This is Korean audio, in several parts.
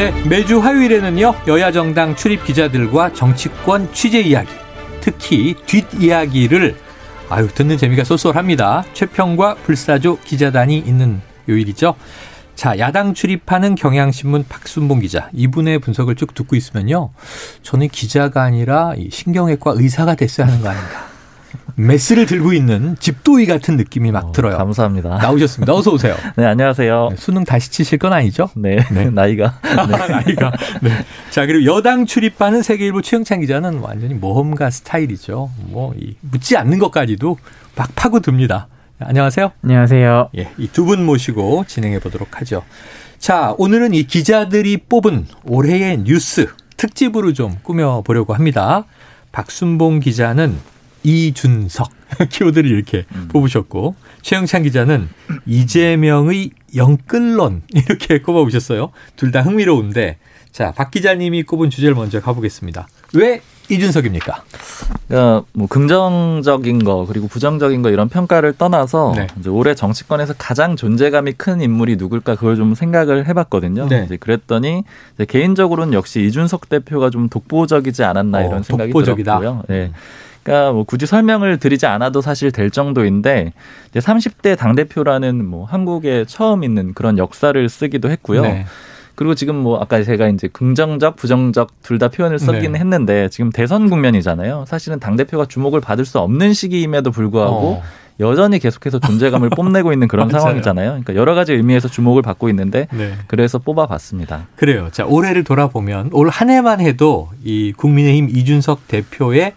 네, 매주 화요일에는요, 여야 정당 출입 기자들과 정치권 취재 이야기, 특히 뒷이야기를 아유, 듣는 재미가 쏠쏠합니다. 최평과 불사조 기자단이 있는 요일이죠. 자, 야당 출입하는 경향신문 박순봉 기자. 이분의 분석을 쭉 듣고 있으면요. 저는 기자가 아니라 신경외과 의사가 됐어야 하는 거 아닌가. 메스를 들고 있는 집도의 같은 느낌이 막 어, 들어요. 감사합니다. 나오셨습니다. 어서 오세요. 네, 안녕하세요. 네, 수능 다시 치실 건 아니죠? 네, 네. 나이가. 네. 나이가. 네. 자, 그리고 여당 출입하는 세계일보 최영찬 기자는 완전히 모험가 스타일이죠. 뭐, 이, 묻지 않는 것까지도 막 파고듭니다. 안녕하세요. 안녕하세요. 예, 이 두 분 모시고 진행해 보도록 하죠. 자, 오늘은 이 기자들이 뽑은 올해의 뉴스 특집으로 좀 꾸며보려고 합니다. 박순봉 기자는 이준석 키워드를 이렇게 음. 뽑으셨고 최영찬 기자는 이재명의 영끌론 이렇게 꼽아오셨어요. 둘 다 흥미로운데 자 박 기자님이 꼽은 주제를 먼저 가보겠습니다. 왜 이준석입니까? 어, 뭐 긍정적인 거 그리고 부정적인 거 이런 평가를 떠나서 네. 이제 올해 정치권에서 가장 존재감이 큰 인물이 누굴까 그걸 좀 생각을 해봤거든요. 네. 이제 그랬더니 이제 개인적으로는 역시 이준석 대표가 좀 독보적이지 않았나 어, 이런 생각이 독보적이다. 들었고요. 네. 음. 그러니까 뭐 굳이 설명을 드리지 않아도 사실 될 정도인데 이제 30대 당 대표라는 뭐 한국에 처음 있는 그런 역사를 쓰기도 했고요. 네. 그리고 지금 뭐 아까 제가 이제 긍정적, 부정적 둘 다 표현을 쓰긴 네. 했는데 지금 대선 국면이잖아요. 사실은 당 대표가 주목을 받을 수 없는 시기임에도 불구하고 어. 여전히 계속해서 존재감을 뽐내고 있는 그런 상황이잖아요. 그러니까 여러 가지 의미에서 주목을 받고 있는데 네. 그래서 뽑아봤습니다. 그래요. 자 올해를 돌아보면 올 한 해만 해도 이 국민의힘 이준석 대표의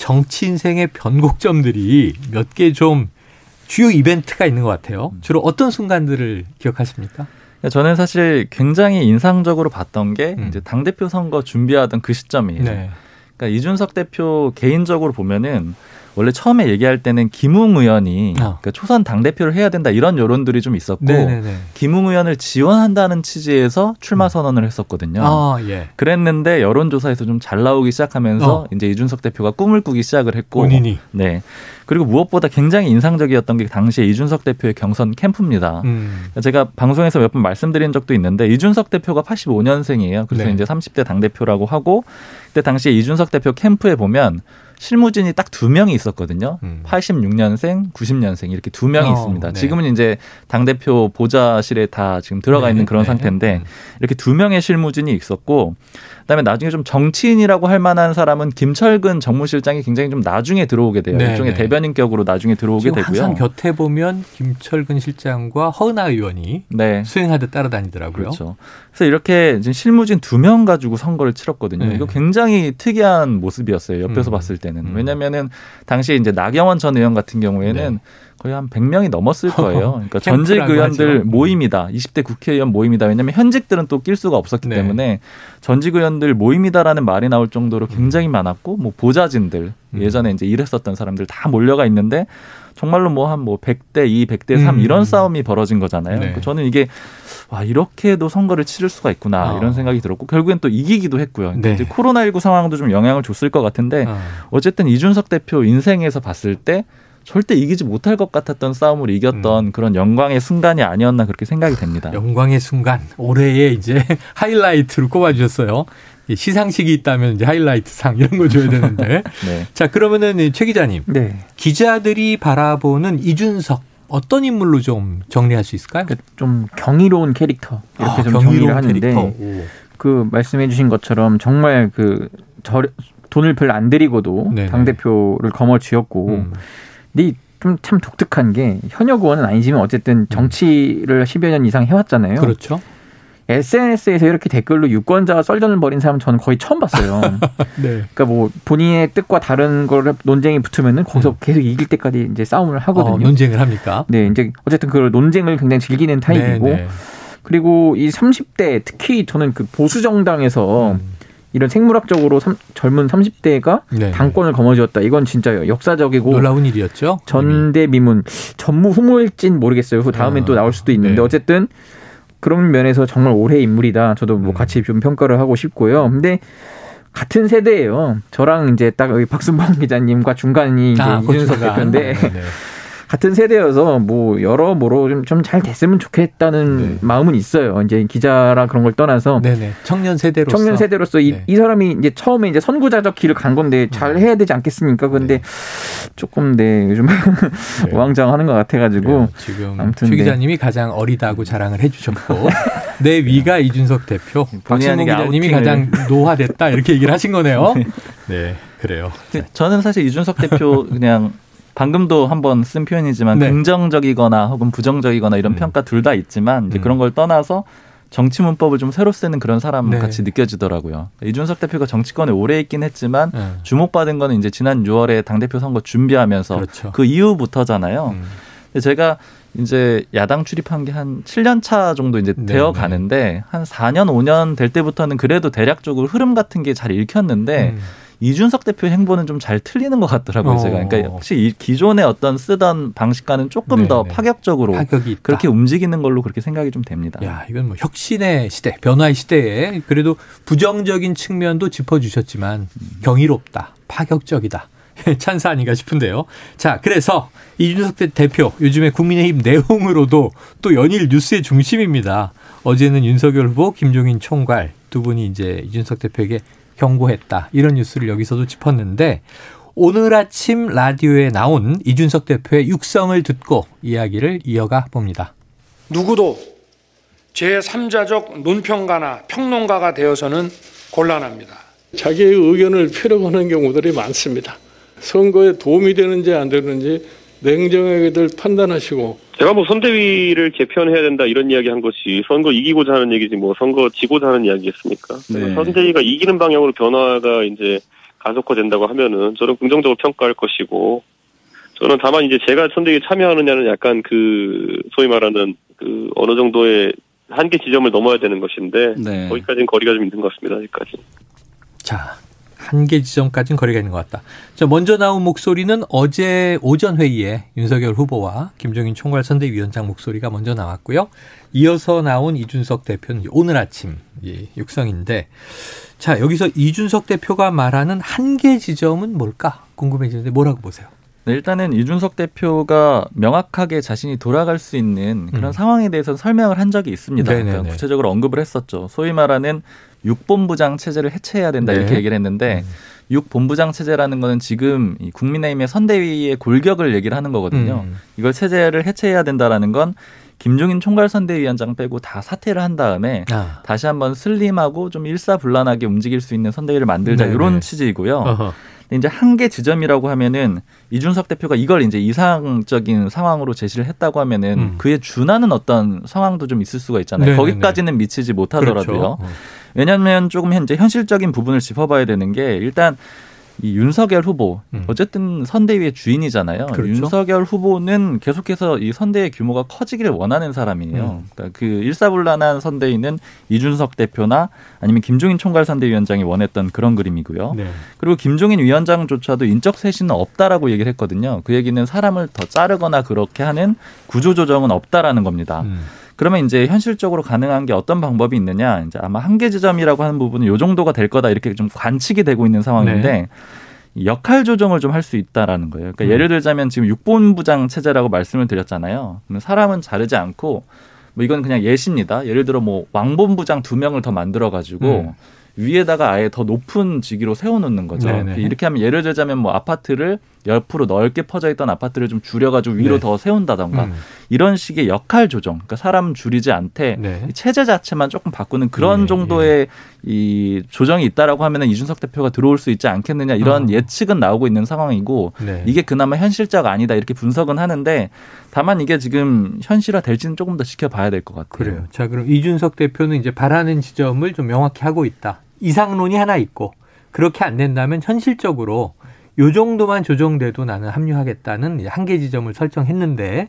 정치 인생의 변곡점들이 몇 개 좀 주요 이벤트가 있는 것 같아요. 주로 어떤 순간들을 기억하십니까? 저는 사실 굉장히 인상적으로 봤던 게 음. 이제 당 대표 선거 준비하던 그 시점이에요. 네. 그러니까 이준석 대표 개인적으로 보면은 원래 처음에 얘기할 때는 김웅 의원이 어. 그러니까 초선 당 대표를 해야 된다 이런 여론들이 좀 있었고 네네네. 김웅 의원을 지원한다는 취지에서 출마 음. 선언을 했었거든요. 아, 예. 그랬는데 여론조사에서 좀 잘 나오기 시작하면서 어. 이제 이준석 대표가 꿈을 꾸기 시작을 했고 본인이 네 그리고 무엇보다 굉장히 인상적이었던 게 당시에 이준석 대표의 경선 캠프입니다. 음. 제가 방송에서 몇 번 말씀드린 적도 있는데 이준석 대표가 85년생이에요. 그래서 네. 이제 30대 당 대표라고 하고 그때 당시에 이준석 대표 캠프에 보면 실무진이 딱 두 명이 있었거든요. 음. 86년생, 90년생 이렇게 두 명이 어, 있습니다. 네. 지금은 이제 당 대표 보좌실에 다 지금 들어가 네, 있는 그런 네. 상태인데 음. 이렇게 두 명의 실무진이 있었고 그다음에 나중에 좀 정치인이라고 할 만한 사람은 김철근 정무실장이 굉장히 좀 나중에 들어오게 돼요. 네, 일종의 네. 대변인격으로 나중에 들어오게 되고요. 항상 곁에 보면 김철근 실장과 허은하 의원이 네. 수행하듯 따라다니더라고요. 그렇죠. 그래서 이렇게 지금 실무진 두 명 가지고 선거를 치렀거든요. 네. 이거 굉장히 특이한 모습이었어요. 옆에서 음. 봤을 때 는. 음. 왜냐면은 당시에 이제 나경원 전 의원 같은 경우에는 네. 거의 한 100명이 넘었을 거예요. 그러니까 전직 의원들 하죠. 모임이다. 20대 국회의원 모임이다. 왜냐하면 현직들은 또 낄 수가 없었기 네. 때문에 전직 의원들 모임이다라는 말이 나올 정도로 굉장히 음. 많았고 뭐 보좌진들 음. 예전에 이제 일했었던 사람들 다 몰려가 있는데 정말로 뭐 한뭐 뭐 100대 2, 100대 3 음. 이런 싸움이 벌어진 거잖아요. 네. 그러니까 저는 이게 와 이렇게도 선거를 치를 수가 있구나 어. 이런 생각이 들었고 결국엔 또 이기기도 했고요. 네. 이제 코로나19 상황도 좀 영향을 줬을 것 같은데 어. 어쨌든 이준석 대표 인생에서 봤을 때 절대 이기지 못할 것 같았던 싸움을 이겼던 음. 그런 영광의 순간이 아니었나 그렇게 생각이 됩니다. 영광의 순간 올해의 이제 하이라이트로 꼽아주셨어요. 시상식이 있다면 이제 하이라이트 상 이런 거 줘야 되는데. 네. 자 그러면은 최 기자님, 네. 기자들이 바라보는 이준석 어떤 인물로 좀 정리할 수 있을까요? 그러니까 좀 경이로운 캐릭터 이렇게 아, 좀 정리를 하는데 그 말씀해주신 것처럼 정말 그 저, 돈을 별로 안 들이고도 당 대표를 거머쥐었고. 음. 근데 좀 참 독특한 게 현역 의원은 아니지만 어쨌든 음. 정치를 10여 년 이상 해왔잖아요. 그렇죠. SNS에서 이렇게 댓글로 유권자 썰전을 벌인 사람은 저는 거의 처음 봤어요. 네. 그러니까 뭐 본인의 뜻과 다른 걸 논쟁이 붙으면은 거기서 음. 계속 이길 때까지 이제 싸움을 하거든요. 어, 논쟁을 합니까? 네, 이제 어쨌든 그 논쟁을 굉장히 즐기는 타입이고 네, 네. 그리고 이 30대 특히 저는 그 보수 정당에서 음. 이런 생물학적으로 삼, 젊은 30대가 네. 당권을 거머쥐었다. 이건 진짜 역사적이고 놀라운 일이었죠. 전대미문 전무 후무일진 모르겠어요. 후 다음엔 아, 또 나올 수도 있는데 네. 어쨌든 그런 면에서 정말 올해 인물이다. 저도 뭐 음. 같이 좀 평가를 하고 싶고요. 근데 같은 세대예요. 저랑 이제 딱 박순봉 기자님과 중간이 이제 아, 이준석 대표인데 네, 네. 같은 세대여서 뭐 여러모로 좀 잘 됐으면 좋겠다는 네. 마음은 있어요. 이제 기자라 그런 걸 떠나서 네네. 청년 세대로서 청년 세대로서 이, 네. 이 사람이 이제 처음에 이제 선구자적 길을 간 건데 잘 네. 해야 되지 않겠습니까? 근데 네. 조금 네 요즘 네. 우왕좌왕하는 것 같아가지고 지금 아무튼 최 기자님이 가장 어리다고 자랑을 해주셨고 내 위가 이준석 대표, 박신봉 기자님이 가장 노화됐다 이렇게 얘기를 하신 거네요. 네, 그래요. 저는 사실 이준석 대표 그냥 방금도 한번 쓴 표현이지만 네. 긍정적이거나 혹은 부정적이거나 이런 음. 평가 둘 다 있지만 이제 음. 그런 걸 떠나서 정치 문법을 좀 새로 쓰는 그런 사람 네. 같이 느껴지더라고요. 이준석 대표가 정치권에 오래 있긴 했지만 네. 주목받은 거는 이제 지난 6월에 당 대표 선거 준비하면서 그렇죠. 그 이후부터잖아요. 음. 제가 이제 야당 출입한 게 한 7년 차 정도 이제 네, 되어 네. 가는데 한 4년 5년 될 때부터는 그래도 대략적으로 흐름 같은 게 잘 읽혔는데 음. 이준석 대표 행보는 좀 잘 틀리는 것 같더라고요. 어. 제가 그러니까 혹시 이 기존의 어떤 쓰던 방식과는 조금 네네. 더 파격적으로 그렇게 움직이는 걸로 그렇게 생각이 좀 됩니다. 야 이건 뭐 혁신의 시대, 변화의 시대에 그래도 부정적인 측면도 짚어주셨지만 경이롭다, 파격적이다. 찬사 아닌가 싶은데요. 자, 그래서 이준석 대표 요즘에 국민의힘 내용으로도 또 연일 뉴스의 중심입니다. 어제는 윤석열 후보, 김종인 총괄 두 분이 이제 이준석 대표에게 경고했다. 이런 뉴스를 여기서도 짚었는데 오늘 아침 라디오에 나온 이준석 대표의 육성을 듣고 이야기를 이어가 봅니다. 누구도 제3자적 논평가나 평론가가 되어서는 곤란합니다. 자기의 의견을 표력하는 경우들이 많습니다. 선거에 도움이 되는지 안 되는지 냉정하게 들 판단하시고 제가 뭐 선대위를 개편해야 된다 이런 이야기 한 것이 선거 이기고자 하는 얘기지 뭐 선거 지고자 하는 이야기겠습니까? 네. 선대위가 이기는 방향으로 변화가 이제 가속화된다고 하면은 저는 긍정적으로 평가할 것이고 저는 다만 이제 제가 선대위에 참여하느냐는 약간 그 소위 말하는 그 어느 정도의 한계 지점을 넘어야 되는 것인데 네. 거기까지는 거리가 좀 있는 것 같습니다 아직까지. 자 한계 지점까지는 거리가 있는 것 같다. 자, 먼저 나온 목소리는 어제 오전 회의에 윤석열 후보와 김종인 총괄 선대위원장 목소리가 먼저 나왔고요. 이어서 나온 이준석 대표는 오늘 아침 예, 육성인데 자, 여기서 이준석 대표가 말하는 한계 지점은 뭘까 궁금해지는데 뭐라고 보세요? 네, 일단은 이준석 대표가 명확하게 자신이 돌아갈 수 있는 그런 음. 상황에 대해서 설명을 한 적이 있습니다. 그러니까 구체적으로 언급을 했었죠. 소위 말하는 육본부장 체제를 해체해야 된다 네. 이렇게 얘기를 했는데 음. 육본부장 체제라는 거는 지금 국민의힘의 선대위의 골격을 얘기를 하는 거거든요. 음. 이걸 체제를 해체해야 된다라는 건 김종인 총괄선대위원장 빼고 다 사퇴를 한 다음에 아. 다시 한번 슬림하고 좀 일사불란하게 움직일 수 있는 선대위를 만들자 네네. 이런 취지이고요. 어허. 이제 한계 지점이라고 하면은 이준석 대표가 이걸 이제 이상적인 상황으로 제시를 했다고 하면은 음. 그에 준하는 어떤 상황도 좀 있을 수가 있잖아요. 네네네. 거기까지는 미치지 못하더라도요. 그렇죠. 어. 왜냐하면 조금 현재 현실적인 부분을 짚어봐야 되는 게 일단 이 윤석열 후보 음. 어쨌든 선대위의 주인이잖아요. 그렇죠. 윤석열 후보는 계속해서 이 선대의 규모가 커지기를 원하는 사람이에요. 음. 그러니까 그 일사불란한 선대위는 이준석 대표나 아니면 김종인 총괄 선대위원장이 원했던 그런 그림이고요. 네. 그리고 김종인 위원장조차도 인적 쇄신은 없다라고 얘기를 했거든요. 그 얘기는 사람을 더 자르거나 그렇게 하는 구조 조정은 없다라는 겁니다. 음. 그러면 이제 현실적으로 가능한 게 어떤 방법이 있느냐? 이제 아마 한계 지점이라고 하는 부분은 요 정도가 될 거다 이렇게 좀 관측이 되고 있는 상황인데 네. 역할 조정을 좀 할 수 있다라는 거예요. 그러니까 음. 예를 들자면 지금 육본부장 체제라고 말씀을 드렸잖아요. 그러면 사람은 자르지 않고 뭐 이건 그냥 예시입니다. 예를 들어 뭐 왕본부장 두 명을 더 만들어 가지고 음. 위에다가 아예 더 높은 직위로 세워놓는 거죠. 네네. 이렇게 하면 예를 들자면 뭐 아파트를 옆으로 넓게 퍼져 있던 아파트를 좀 줄여가지고 위로 네. 더 세운다던가 음. 이런 식의 역할 조정, 그러니까 사람 줄이지 않되 네. 체제 자체만 조금 바꾸는 그런 네. 정도의 이 조정이 있다라고 하면은 이준석 대표가 들어올 수 있지 않겠느냐 이런 어. 예측은 나오고 있는 상황이고 네. 이게 그나마 현실적 아니다 이렇게 분석은 하는데 다만 이게 지금 현실화 될지는 조금 더 지켜봐야 될 것 같아요. 그래요. 자 그럼 이준석 대표는 이제 바라는 지점을 좀 명확히 하고 있다. 이상론이 하나 있고 그렇게 안 된다면 현실적으로 요 정도만 조정돼도 나는 합류하겠다는 한계 지점을 설정했는데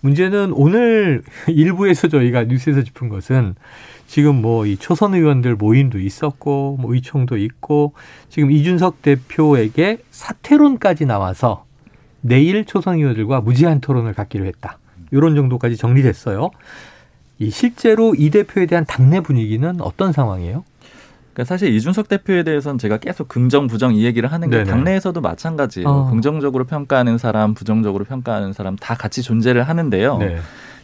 문제는 오늘 일부에서 저희가 뉴스에서 짚은 것은 지금 뭐 이 초선 의원들 모임도 있었고 뭐 의총도 있고 지금 이준석 대표에게 사퇴론까지 나와서 내일 초선 의원들과 무제한 토론을 갖기로 했다. 이런 정도까지 정리됐어요. 이 실제로 이 대표에 대한 당내 분위기는 어떤 상황이에요? 그러니까 사실 이준석 대표에 대해서는 제가 계속 긍정 부정 이 얘기를 하는 게 네네. 당내에서도 마찬가지예요. 어. 긍정적으로 평가하는 사람, 부정적으로 평가하는 사람 다 같이 존재를 하는데요. 네.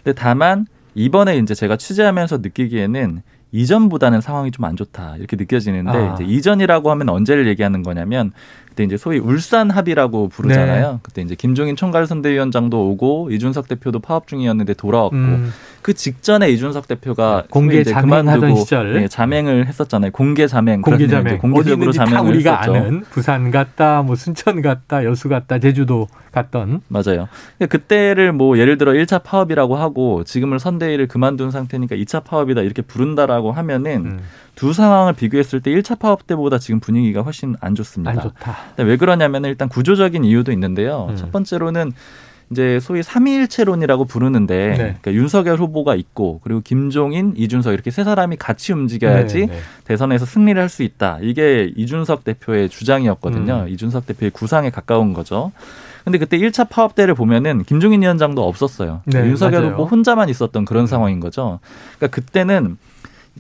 근데 다만 이번에 이제 제가 취재하면서 느끼기에는 이전보다는 상황이 좀 안 좋다 이렇게 느껴지는데 아. 이제 이전이라고 하면 언제를 얘기하는 거냐면 그때 이제 소위 울산 합의라고 부르잖아요. 네. 그때 이제 김종인 총괄 선대위원장도 오고 이준석 대표도 파업 중이었는데 돌아왔고 음. 그 직전에 이준석 대표가 공개 자맹하던 시절 네, 자맹을 했었잖아요. 공개 자맹, 공개 자맹, 공개적으로 자맹을 우리가 했었죠. 아는 부산 갔다, 뭐 순천 갔다, 여수 갔다, 제주도 갔던 맞아요. 그때를 뭐 예를 들어 1차 파업이라고 하고 지금을 선대위를 그만둔 상태니까 2차 파업이다 이렇게 부른다라고 하면은 음. 두 상황을 비교했을 때 1차 파업 때보다 지금 분위기가 훨씬 안 좋습니다. 안 좋다. 왜 그러냐면 일단 구조적인 이유도 있는데요. 음. 첫 번째로는 이제 소위 삼위일체론이라고 부르는데 네. 그러니까 윤석열 후보가 있고 그리고 김종인, 이준석 이렇게 세 사람이 같이 움직여야지 네, 네. 대선에서 승리를 할 수 있다. 이게 이준석 대표의 주장이었거든요. 음. 이준석 대표의 구상에 가까운 거죠. 근데 그때 1차 파업 때를 보면은 김종인 위원장도 없었어요. 네, 윤석열 맞아요. 후보 혼자만 있었던 그런 상황인 거죠. 그러니까 그때는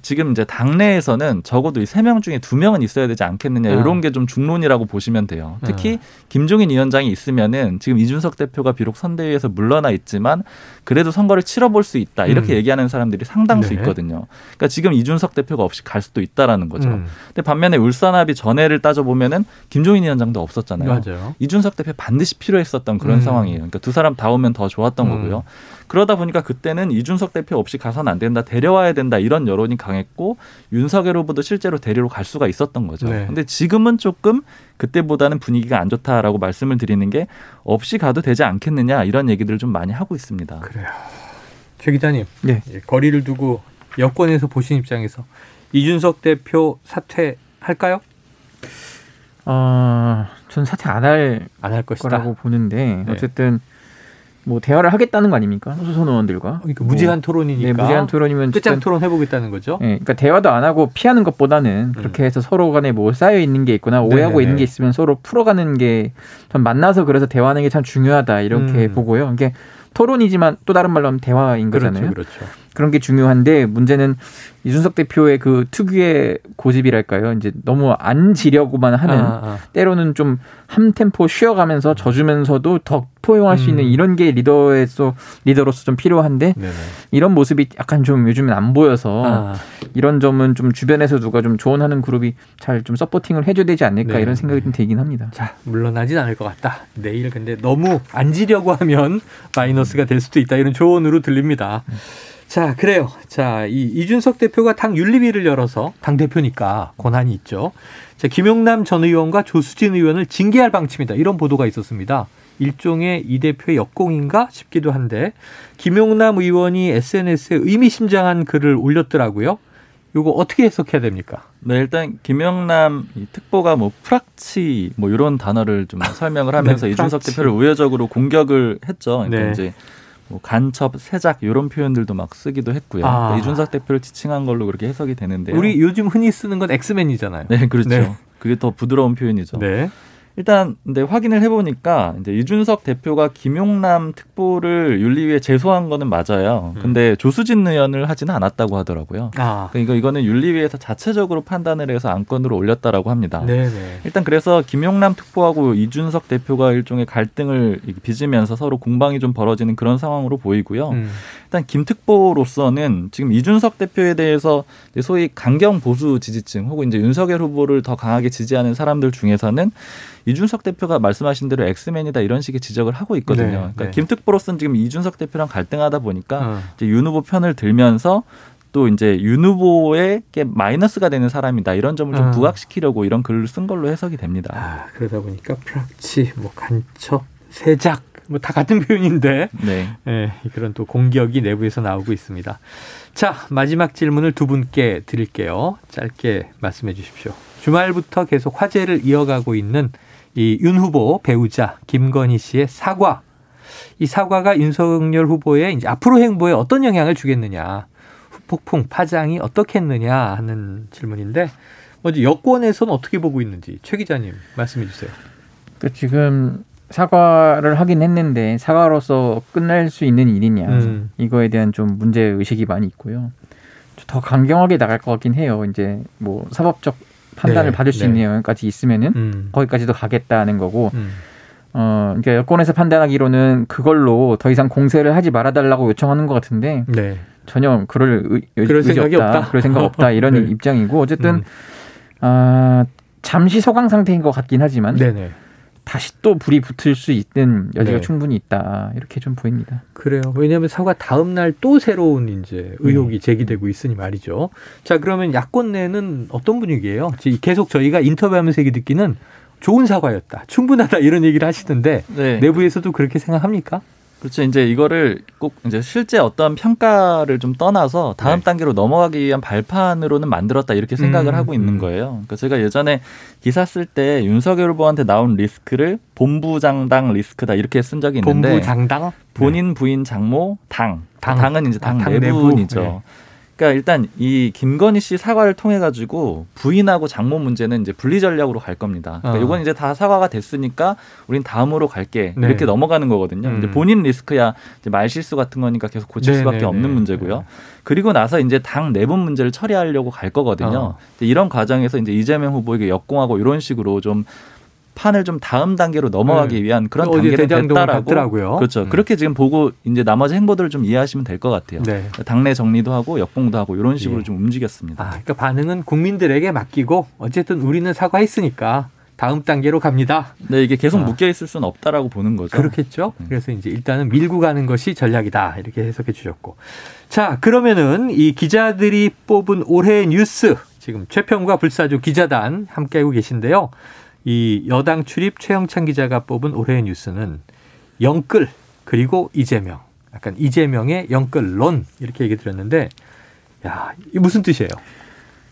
지금 이제 당내에서는 적어도 이 세 명 중에 두 명은 있어야 되지 않겠느냐 아. 이런 게 좀 중론이라고 보시면 돼요. 특히 아. 김종인 위원장이 있으면은 지금 이준석 대표가 비록 선대위에서 물러나 있지만 그래도 선거를 치러볼 수 있다 이렇게 음. 얘기하는 사람들이 상당수 네. 있거든요. 그러니까 지금 이준석 대표가 없이 갈 수도 있다라는 거죠. 음. 근데 반면에 울산합의 전해를 따져 보면은 김종인 위원장도 없었잖아요. 맞아요. 이준석 대표 반드시 필요했었던 그런 음. 상황이에요. 그러니까 두 사람 다 오면 더 좋았던 음. 거고요. 그러다 보니까 그때는 이준석 대표 없이 가선 안 된다, 데려와야 된다 이런 여론이 강했고 윤석열 후보도 실제로 데리러 갈 수가 있었던 거죠. 네. 근데 지금은 조금 그때보다는 분위기가 안 좋다라고 말씀을 드리는 게 없이 가도 되지 않겠느냐 이런 얘기들을 좀 많이 하고 있습니다. 그래요. 최 기자님, 네. 거리를 두고 여권에서 보신 입장에서 이준석 대표 사퇴할까요? 어, 전 사퇴 안 할 안 할 것이다. 거라고 보는데 네. 어쨌든 뭐 대화를 하겠다는 거 아닙니까? 소선 의원들과. 그러니까 무제한 뭐, 토론이니까. 네, 무제한 토론이면 끝장 토론 해보겠다는 거죠. 네, 그러니까 대화도 안 하고 피하는 것보다는 그렇게 음. 해서 서로 간에 뭐 쌓여 있는 게 있거나 오해하고 네네네. 있는 게 있으면 서로 풀어가는 게좀 만나서 그래서 대화하는 게 참 중요하다 이렇게 음. 보고요. 이게 토론이지만 또 다른 말로 하면 대화인 거잖아요. 그렇죠, 그렇죠. 그런 게 중요한데 문제는 이준석 대표의 그 특유의 고집이랄까요. 이제 너무 안 지려고만 하는 아, 아. 때로는 좀 한 템포 쉬어가면서 져주면서도 더 포용할 수 있는 음. 이런 게 리더에서 리더로서 좀 필요한데 네네. 이런 모습이 약간 좀 요즘엔 안 보여서 아. 이런 점은 좀 주변에서 누가 좀 조언하는 그룹이 잘 좀 서포팅을 해줘야 되지 않을까 네. 이런 생각이 좀 들긴 합니다. 자 물러나진 않을 것 같다. 내일 근데 너무 안 지려고 하면 마이너스가 될 수도 있다 이런 조언으로 들립니다. 음. 자, 그래요. 자, 이 이준석 대표가 당 윤리위를 열어서 당 대표니까 권한이 있죠. 자, 김용남 전 의원과 조수진 의원을 징계할 방침이다. 이런 보도가 있었습니다. 일종의 이 대표의 역공인가 싶기도 한데 김용남 의원이 SNS에 의미심장한 글을 올렸더라고요. 요거 어떻게 해석해야 됩니까? 네, 일단 김용남 특보가 뭐 프락치 뭐 이런 단어를 좀 설명을 하면서 네, 이준석 대표를 우회적으로 공격을 했죠. 그러니까 네. 이제 뭐 간첩, 세작 이런 표현들도 막 쓰기도 했고요. 아. 그러니까 이준석 대표를 지칭한 걸로 그렇게 해석이 되는데요. 우리 요즘 흔히 쓰는 건 엑스맨이잖아요. 네, 그렇죠. 네. 그게 더 부드러운 표현이죠. 네. 일단 근데 확인을 해보니까 이제 이준석 대표가 김용남 특보를 윤리위에 제소한 거는 맞아요. 음. 근데 조수진 의원을 하지는 않았다고 하더라고요. 아. 그러니까 이거는 윤리위에서 자체적으로 판단을 해서 안건으로 올렸다라고 합니다. 네네. 일단 그래서 김용남 특보하고 이준석 대표가 일종의 갈등을 빚으면서 서로 공방이 좀 벌어지는 그런 상황으로 보이고요. 음. 일단 김 특보로서는 지금 이준석 대표에 대해서 소위 강경 보수 지지층 혹은 이제 윤석열 후보를 더 강하게 지지하는 사람들 중에서는 이준석 대표가 말씀하신 대로 엑스맨이다 이런 식의 지적을 하고 있거든요. 네, 그러니까 네. 김특보로서는 지금 이준석 대표랑 갈등하다 보니까 어. 이제 윤 후보 편을 들면서 또 이제 윤 후보에게 마이너스가 되는 사람이다 이런 점을 좀 어. 부각시키려고 이런 글을 쓴 걸로 해석이 됩니다. 아, 그러다 보니까 프락치, 뭐 간첩, 세작 뭐 다 같은 표현인데 네. 네. 그런 또 공격이 내부에서 나오고 있습니다. 자 마지막 질문을 두 분께 드릴게요. 짧게 말씀해 주십시오. 주말부터 계속 화제를 이어가고 있는 이 윤 후보 배우자 김건희 씨의 사과 이 사과가 윤석열 후보의 이제 앞으로 행보에 어떤 영향을 주겠느냐. 후폭풍 파장이 어떻겠느냐 하는 질문인데 먼저 여권에서는 어떻게 보고 있는지 최 기자님 말씀해 주세요. 그 지금 사과를 하긴 했는데 사과로서 끝날 수 있는 일이냐 음. 이거에 대한 좀 문제 의식이 많이 있고요. 더 강경하게 나갈 것 같긴 해요. 이제 뭐 사법적 판단을 네, 받을 수 네. 있는 영역까지 있으면은 음. 거기까지도 가겠다는 거고. 음. 어, 그러니까 여권에서 판단하기로는 그걸로 더 이상 공세를 하지 말아달라고 요청하는 것 같은데 네. 전혀 그럴 의, 그럴 생각이 없다. 없다. 그럴 생각 없다 이런 네. 입장이고 어쨌든 음. 아 잠시 소강 상태인 것 같긴 하지만 네네. 다시 또 불이 붙을 수 있는 여지가 네. 충분히 있다 이렇게 좀 보입니다. 그래요. 왜냐하면 사과 다음 날 또 새로운 이제 의혹이 네. 제기되고 있으니 말이죠. 자 그러면 야권 내는 어떤 분위기예요? 계속 저희가 인터뷰하면서 얘기 듣기는 좋은 사과였다, 충분하다 이런 얘기를 하시던데 네. 내부에서도 그렇게 생각합니까? 그렇죠. 이제 이거를 꼭 이제 실제 어떤 평가를 좀 떠나서 다음 네. 단계로 넘어가기 위한 발판으로는 만들었다 이렇게 생각을 음, 하고 있는 음. 거예요. 그러니까 제가 예전에 기사 쓸 때 윤석열 후보한테 나온 리스크를 본부장당 리스크다 이렇게 쓴 적이 있는데 본부장당 본인 네. 부인 장모 당, 당. 당 은 이제 당, 아, 당 내분이죠. 네. 그러니까 일단 이 김건희 씨 사과를 통해 가지고 부인하고 장모 문제는 이제 분리 전략으로 갈 겁니다. 그러니까 어. 이건 이제 다 사과가 됐으니까 우린 다음으로 갈게 네. 이렇게 넘어가는 거거든요. 음. 이제 본인 리스크야 이제 말 실수 같은 거니까 계속 고칠 네, 수밖에 네, 없는 네. 문제고요. 네. 그리고 나서 이제 당 내분 문제를 처리하려고 갈 거거든요. 어. 이런 과정에서 이제 이재명 후보에게 역공하고 이런 식으로 좀 판을 좀 다음 단계로 넘어가기 네. 위한 그런 단계를 됐다라고 같더라고요. 그렇죠. 음. 그렇게 지금 보고 이제 나머지 행보들을 좀 이해하시면 될 것 같아요. 네. 당내 정리도 하고 역공도 하고 이런 식으로 예. 좀 움직였습니다. 아, 그러니까 반응은 국민들에게 맡기고 어쨌든 우리는 사과했으니까 다음 단계로 갑니다. 네, 이게 계속 아. 묶여 있을 수는 없다라고 보는 거죠. 그렇겠죠. 음. 그래서 이제 일단은 밀고 가는 것이 전략이다 이렇게 해석해 주셨고, 자 그러면은 이 기자들이 뽑은 올해의 뉴스 지금 최평과 불사조 기자단 함께하고 계신데요. 이 여당 출입 최영찬 기자가 뽑은 올해의 뉴스는 영끌 그리고 이재명. 약간 이재명의 영끌론 이렇게 얘기 드렸는데 야, 이 무슨 뜻이에요?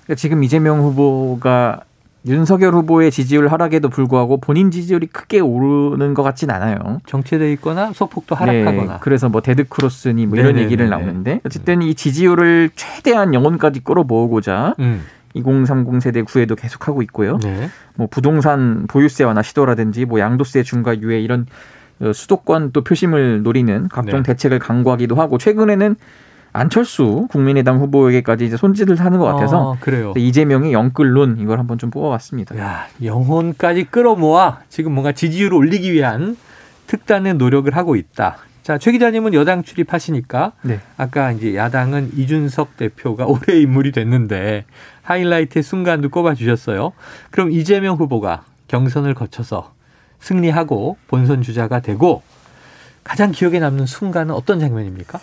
그러니까 지금 이재명 후보가 윤석열 후보의 지지율 하락에도 불구하고 본인 지지율이 크게 오르는 것 같진 않아요. 정체돼 있거나 소폭도 하락하거나. 네, 그래서 뭐 데드 크로스니 뭐 이런 얘기를 나오는데 어쨌든 이 지지율을 최대한 영혼까지 끌어모으고자 음. 2030 세대 구애도 계속하고 있고요. 네. 뭐 부동산 보유세 완화 시도라든지 뭐 양도세 중과 유예 이런 어, 수도권 또 표심을 노리는 각종 네. 대책을 강구하기도 하고 최근에는 안철수 국민의당 후보에게까지 이제 손짓을 하는 것 같아서 아. 이재명의 영끌론 이걸 한번 좀 뽑아봤습니다. 야, 영혼까지 끌어모아 지금 뭔가 지지율을 올리기 위한 특단의 노력을 하고 있다. 자, 최 기자님은 여당 출입하시니까 네. 아까 이제 야당은 이준석 대표가 올해 인물이 됐는데 하이라이트의 순간도 꼽아 주셨어요. 그럼 이재명 후보가 경선을 거쳐서 승리하고 본선 주자가 되고 가장 기억에 남는 순간은 어떤 장면입니까?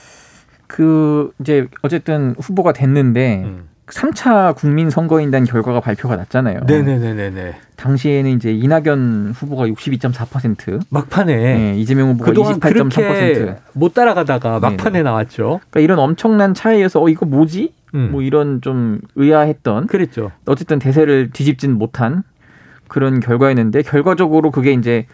그 이제 어쨌든 후보가 됐는데 음. 3차 국민 선거인단 결과가 발표가 났잖아요. 네네네네. 당시에는 이제 이낙연 후보가 62.4%. 막판에. 네, 이재명 후보가 28.3%. 못 따라가다가 막판에 네네. 나왔죠. 그러니까 이런 엄청난 차이에서 어 이거 뭐지? 음. 뭐 이런 좀 의아했던. 그랬죠. 어쨌든 대세를 뒤집진 못한 그런 결과였는데 결과적으로 그게 이제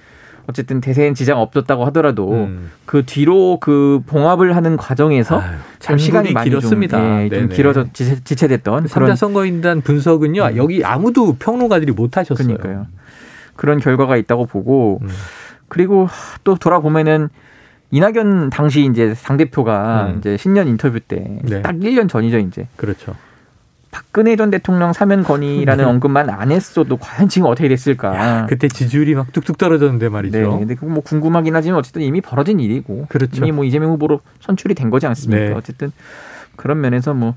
어쨌든 대세엔 지장 없었다고 하더라도 음. 그 뒤로 그 봉합을 하는 과정에서 아유, 참 시간이 많이 길었습니다. 좀, 예, 좀 길어져 지체, 됐던 그런 선거인단 분석은요. 음. 여기 아무도 평론가들이 못 하셨어요. 그러니까요. 그런 결과가 있다고 보고 음. 그리고 또 돌아보면은 이낙연 당시 이제 당 대표가 음. 이제 신년 인터뷰 때딱 네. 1년 전이죠, 이제. 그렇죠. 박근혜 전 대통령 사면 건의라는 네. 언급만 안 했어도 과연 지금 어떻게 됐을까? 야, 그때 지지율이 막 뚝뚝 떨어졌는데 말이죠. 네, 근데 뭐 궁금하긴 하지만 어쨌든 이미 벌어진 일이고, 그렇죠. 이미 뭐 이재명 후보로 선출이 된 거지 않습니까? 네. 어쨌든 그런 면에서 뭐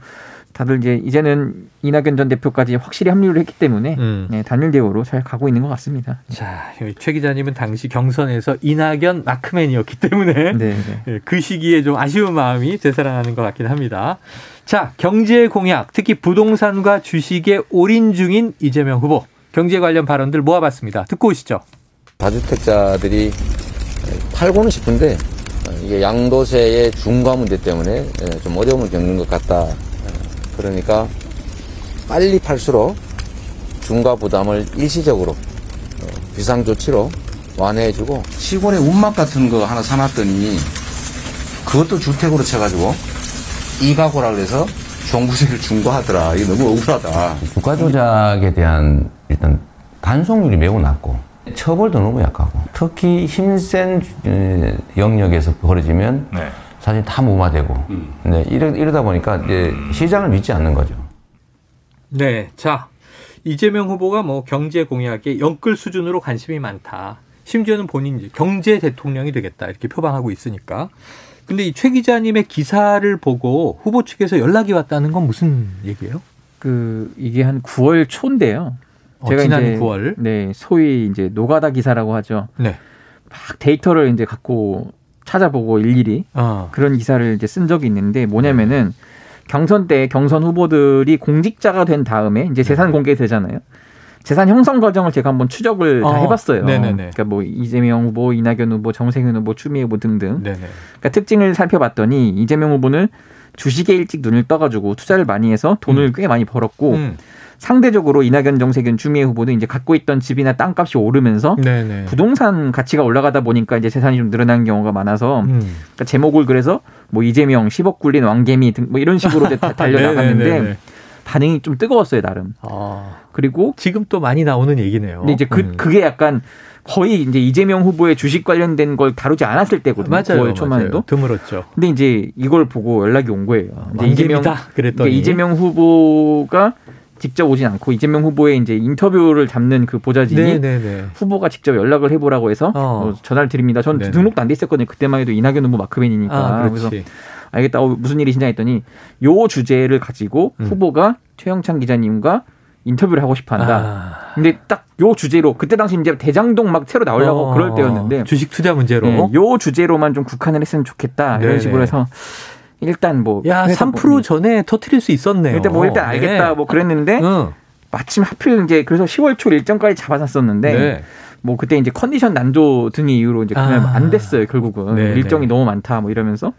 다들 이제 이제는 이낙연 전 대표까지 확실히 합류를 했기 때문에 음. 네, 단일 대우로 잘 가고 있는 것 같습니다. 자, 최 기자님은 당시 경선에서 이낙연 마크맨이었기 때문에 네, 네. 네, 그 시기에 좀 아쉬운 마음이 되살아나는 것 같긴 합니다. 자, 경제 공약, 특히 부동산과 주식에 올인 중인 이재명 후보 경제 관련 발언들 모아봤습니다. 듣고 오시죠. 다주택자들이 팔고는 싶은데 이게 양도세의 중과 문제 때문에 좀 어려움을 겪는 것 같다. 그러니까 빨리 팔수록 중과 부담을 일시적으로 어, 비상조치로 완화해주고 시골에 운막 같은 거 하나 사놨더니 그것도 주택으로 쳐가지고 이가고라 그래서 종부세를 중과하더라. 이게 너무 억울하다. 국가 조작에 대한 일단 단속률이 매우 낮고 처벌도 너무 약하고 특히 힘센 영역에서 벌어지면 네. 사실 다 무마되고 음. 네, 이러, 이러다 보니까 이제 시장을 믿지 않는 거죠. 네, 자 이재명 후보가 뭐 경제 공약에 영끌 수준으로 관심이 많다. 심지어는 본인이 경제 대통령이 되겠다 이렇게 표방하고 있으니까. 근데 이 최 기자님의 기사를 보고 후보 측에서 연락이 왔다는 건 무슨 얘기예요? 그 이게 한 9월 초인데요. 어, 제가 지난 이제 9월. 네, 소위 이제 노가다 기사라고 하죠. 네. 막 데이터를 이제 갖고 찾아보고 일일이 어. 그런 기사를 이제 쓴 적이 있는데 뭐냐면은 경선 때 경선 후보들이 공직자가 된 다음에 이제 재산 네. 공개 되잖아요. 재산 형성 과정을 제가 한번 추적을 어. 다 해봤어요. 네네네. 그러니까 뭐 이재명 후보, 이낙연 후보, 정세균 후보, 추미애 후보 등등. 네네. 그러니까 특징을 살펴봤더니 이재명 후보는 주식에 일찍 눈을 떠가지고 투자를 많이 해서 돈을 음. 꽤 많이 벌었고 음. 상대적으로 이낙연, 정세균, 추미애 후보는 이제 갖고 있던 집이나 땅값이 오르면서 네네. 부동산 가치가 올라가다 보니까 이제 재산이 좀 늘어난 경우가 많아서 음. 그러니까 제목을 그래서 뭐 이재명 10억 굴린 왕개미 등 뭐 이런 식으로 달려 나갔는데 반응이 좀 뜨거웠어요 나름. 아. 그리고 지금 또 많이 나오는 얘기네요. 근데 이제 그 음. 그게 약간 거의 이제 이재명 후보의 주식 관련된 걸 다루지 않았을 때거든요. 맞아요. 9월 초만 해도. 드물었죠. 근데 이제 이걸 보고 연락이 온 거예요. 이제 이재명 그랬더니 그러니까 이재명 후보가 직접 오진 않고 이재명 후보의 이제 인터뷰를 잡는 그 보좌진이 네네네. 네, 네. 후보가 직접 연락을 해보라고 해서 어. 어, 전화를 드립니다. 전 네네. 등록도 안 돼 있었거든요. 그때만 해도 이낙연 후보 마크맨이니까. 아, 그래서 알겠다. 어, 무슨 일이 신냐 했더니 요 주제를 가지고 음. 후보가 최영찬 기자님과 인터뷰를 하고 싶어 한다. 아. 근데 딱 요 주제로 그때 당시 이제 대장동 막 새로 나오려고 어. 그럴 때였는데 주식 투자 문제로 네, 요 주제로만 좀 국한을 했으면 좋겠다. 이런. 식으로 해서 일단 뭐. 야, 3% 뭐, 전에 터트릴 수 있었네요. 일단 뭐 일단 알겠다 네. 뭐 그랬는데 응. 마침 하필 이제 그래서 10월 초 일정까지 잡아놨었는데 네. 뭐 그때 이제 컨디션 난조 등의 이유로 이제 그냥 아. 안 됐어요 결국은 네, 일정이 네. 너무 많다 뭐 이러면서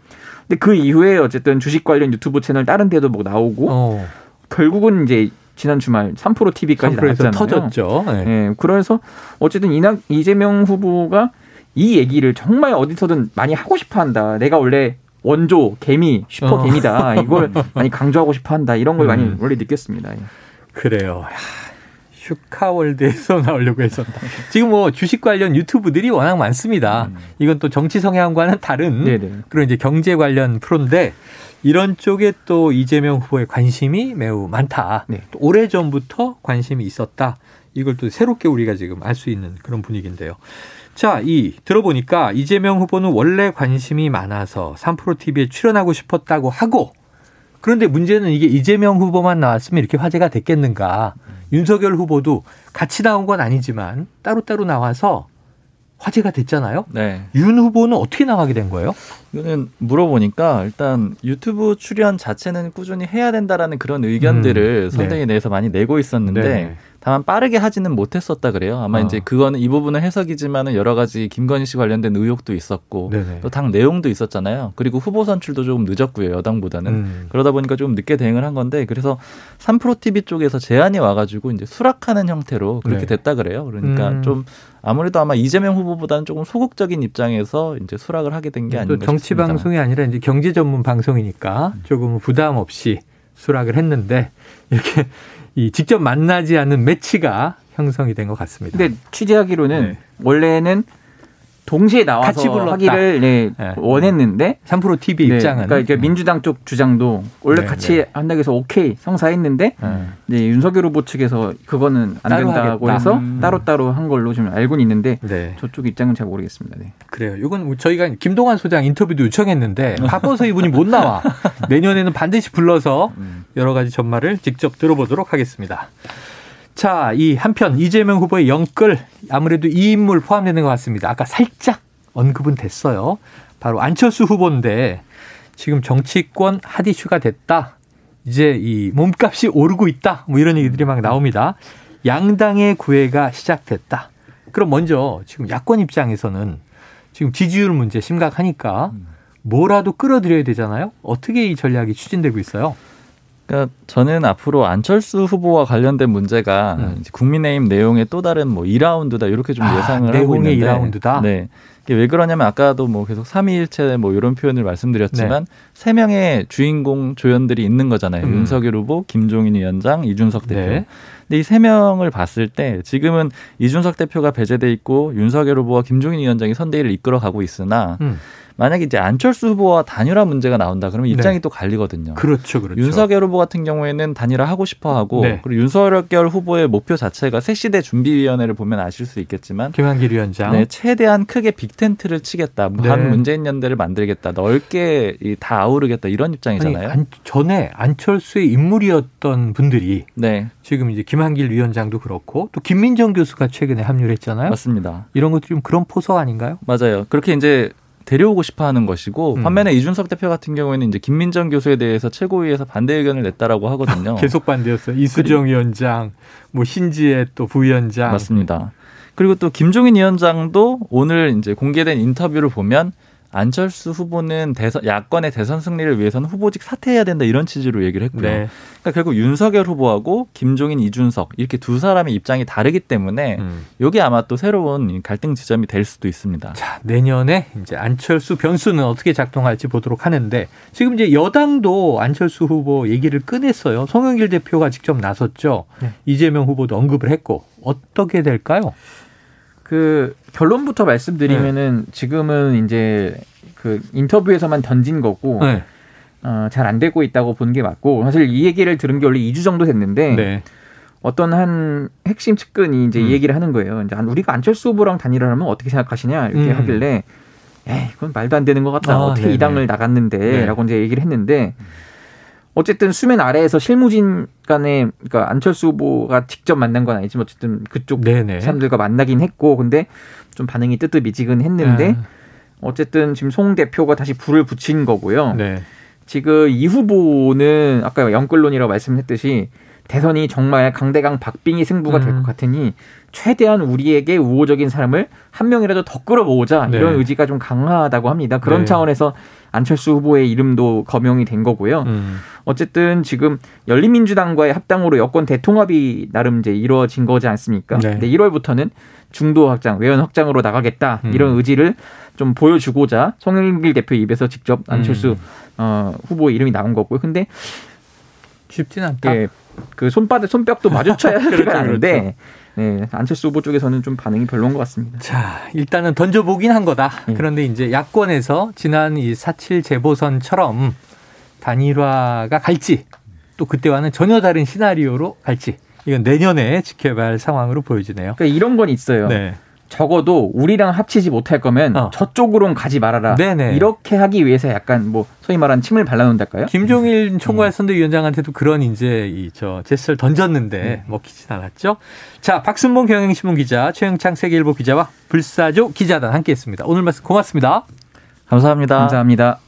근데 그 이후에 어쨌든 주식 관련 유튜브 채널 다른 데도 뭐 나오고 어. 결국은 이제 지난 주말 3프로 TV까지 나왔잖아요. 터졌죠. 네. 네. 그래서 어쨌든 이낙 이재명 후보가 이 얘기를 정말 어디서든 많이 하고 싶어 한다. 내가 원래 원조 개미 슈퍼 어. 개미다 이걸 많이 강조하고 싶어한다 이런 걸 음. 많이 원래 느꼈습니다. 예. 그래요. 슈카월드에서 나오려고 했었다. 지금 뭐 주식 관련 유튜브들이 워낙 많습니다. 음. 이건 또 정치 성향과는 다른 네네. 그런 이제 경제 관련 프로인데 이런 쪽에 또 이재명 후보의 관심이 매우 많다. 네. 오래 전부터 관심이 있었다. 이걸 또 새롭게 우리가 지금 알 수 있는 그런 분위기인데요. 자, 이 들어보니까 이재명 후보는 원래 관심이 많아서 3프로 TV에 출연하고 싶었다고 하고 그런데 문제는 이게 이재명 후보만 나왔으면 이렇게 화제가 됐겠는가. 음. 윤석열 후보도 같이 나온 건 아니지만 따로따로 나와서 화제가 됐잖아요. 네. 윤 후보는 어떻게 나가게 된 거예요? 이거는 물어보니까 일단 유튜브 출연 자체는 꾸준히 해야 된다라는 그런 의견들을 음, 선대위 네. 내에서 많이 내고 있었는데 네. 다만 빠르게 하지는 못했었다 그래요. 아마 어. 이제 그거는 이 부분은 해석이지만은 여러 가지 김건희 씨 관련된 의혹도 있었고 또 당 내용도 있었잖아요. 그리고 후보 선출도 조금 늦었고요. 여당보다는 음. 그러다 보니까 좀 늦게 대응을 한 건데 그래서 3프로 TV 쪽에서 제안이 와 가지고 이제 수락하는 형태로 그렇게 네. 됐다 그래요. 그러니까 음. 좀 아무래도 아마 이재명 후보보다는 조금 소극적인 입장에서 이제 수락을 하게 된 게 아닌가 정치 싶습니다. 방송이 아니라 이제 경제 전문 방송이니까 조금 부담 없이 수락을 했는데 이렇게 이 직접 만나지 않은 매치가 형성이 된 것 같습니다. 근데 취재하기로는 네. 원래는 동시에 나와서 하기를 네, 네. 원했는데 3프로 TV 네, 입장은 그러니까 이제 민주당 쪽 주장도 원래 네, 같이 네. 한다고 해서 오케이 성사했는데 네. 윤석열 후보 측에서 그거는 안 된다고 하겠다. 해서 음. 따로따로 한 걸로 좀 알고는 있는데 네. 저쪽 입장은 잘 모르겠습니다. 네. 그래요. 이건 저희가 김동완 소장 인터뷰도 요청했는데 바빠서 이분이 못 나와. 내년에는 반드시 불러서 음. 여러 가지 전말을 직접 들어보도록 하겠습니다. 자, 이 한편 이재명 후보의 영끌 아무래도 이 인물 포함되는 것 같습니다. 아까 살짝 언급은 됐어요. 바로 안철수 후보인데 지금 정치권 핫 이슈가 됐다. 이제 이 몸값이 오르고 있다. 뭐 이런 얘기들이 막 나옵니다. 양당의 구애가 시작됐다. 그럼 먼저 지금 야권 입장에서는 지금 지지율 문제 심각하니까 뭐라도 끌어들여야 되잖아요. 어떻게 이 전략이 추진되고 있어요? 그러니까 저는 앞으로 안철수 후보와 관련된 문제가 음. 국민의힘 내용의 또 다른 뭐 2라운드다 이렇게 좀 아, 예상을 하고 있는데 2라운드다. 네. 왜 그러냐면 아까도 뭐 계속 삼위일체 뭐 이런 표현을 말씀드렸지만 네. 세 네. 명의 주인공 조연들이 있는 거잖아요. 음. 윤석열 후보, 김종인 위원장, 이준석 대표. 네. 근데 이 세 명을 봤을 때 지금은 이준석 대표가 배제돼 있고 윤석열 후보와 김종인 위원장이 선대위를 이끌어 가고 있으나 음. 만약에 이제 안철수 후보와 단일화 문제가 나온다 그러면 입장이 네. 또 갈리거든요. 그렇죠, 그렇죠. 윤석열 후보 같은 경우에는 단일화 하고 싶어 하고 네. 그리고 윤석열 후보의 목표 자체가 새시대 준비위원회를 보면 아실 수 있겠지만 김한길 위원장 네, 최대한 크게 빅텐트를 치겠다. 네. 반 문재인 연대를 만들겠다. 넓게 다 아우르겠다 이런 입장이잖아요. 아니, 안, 전에 안철수의 인물이었던 분들이 네. 지금 이제 김한길 위원장도 그렇고 또 김민정 교수가 최근에 합류를 했잖아요. 맞습니다. 이런 것도 좀 그런 포석 아닌가요? 맞아요. 그렇게 이제 데려오고 싶어 하는 것이고 음. 반면에 이준석 대표 같은 경우에는 이제 김민정 교수에 대해서 최고위에서 반대 의견을 냈다라고 하거든요. 계속 반대였어요. 이수정 그리... 위원장, 뭐 신지혜 또 부위원장. 맞습니다. 그리고 또 김종인 위원장도 오늘 이제 공개된 인터뷰를 보면 안철수 후보는 대선 야권의 대선 승리를 위해서는 후보직 사퇴해야 된다 이런 취지로 얘기를 했고요. 네. 그러니까 결국 윤석열 후보하고 김종인, 이준석 이렇게 두 사람의 입장이 다르기 때문에 음. 이게 아마 또 새로운 갈등 지점이 될 수도 있습니다. 자 내년에 이제 안철수 변수는 어떻게 작동할지 보도록 하는데 지금 이제 여당도 안철수 후보 얘기를 꺼냈어요. 송영길 대표가 직접 나섰죠. 네. 이재명 후보도 언급을 했고 어떻게 될까요? 그 결론부터 말씀드리면은 네. 지금은 이제 그 인터뷰에서만 던진 거고 네. 어, 잘 안 되고 있다고 본 게 맞고 사실 이 얘기를 들은 게 원래 2주 정도 됐는데 네. 어떤 한 핵심 측근이 이제 음. 이 얘기를 하는 거예요. 이제 우리가 안철수 후보랑 단일화 하면 어떻게 생각하시냐 이렇게 음. 하길래 에이 그건 말도 안 되는 것 같다. 아, 어떻게 네네. 이 당을 나갔는데라고 네. 이제 얘기를 했는데 어쨌든 수면 아래에서 실무진 간에 그러니까 안철수 후보가 직접 만난 건 아니지만 어쨌든 그쪽 네네. 사람들과 만나긴 했고 근데 좀 반응이 뜨뜻미지근했는데 아. 어쨌든 지금 송 대표가 다시 불을 붙인 거고요. 네. 지금 이 후보는 아까 영끌론이라고 말씀했듯이 대선이 정말 강대강 박빙이 승부가 될것 음. 같으니 최대한 우리에게 우호적인 사람을 한 명이라도 더 끌어모으자 네. 이런 의지가 좀 강하다고 합니다. 그런 네. 차원에서 안철수 후보의 이름도 거명이 된 거고요. 음. 어쨌든 지금 열린민주당과의 합당으로 여권 대통합이 나름 이제 이루어진 거지 않습니까? 네. 근데 1월부터는 중도 확장, 외연 확장으로 나가겠다 음. 이런 의지를 좀 보여주고자 송영길 대표 입에서 직접 안철수 음. 어, 후보 이름이 나온 거고요. 근데 쉽진 않다. 예, 그 손바닥 손뼉도 마주쳐야 그렇죠, 하는데 그렇죠. 네, 안철수 후보 쪽에서는 좀 반응이 별로인 것 같습니다. 자, 일단은 던져보긴 한 거다. 네. 그런데 이제 야권에서 지난 이4.7 재보선처럼 단일화가 갈지 또 그때와는 전혀 다른 시나리오로 갈지 이건 내년에 지켜봐야 할 상황으로 보여지네요. 그러니까 이런 건 있어요. 네. 적어도 우리랑 합치지 못할 거면 어. 저쪽으로는 가지 말아라. 네네. 이렇게 하기 위해서 약간 뭐 소위 말하는 침을 발라놓는달까요? 김종일 음. 총괄 선대위원장한테도 그런 이제 이 저 제스를 던졌는데 네. 먹히진 않았죠. 자, 박순봉 경향신문 기자, 최영창 세계일보 기자와 불사조 기자단 함께했습니다. 오늘 말씀 고맙습니다. 감사합니다. 감사합니다.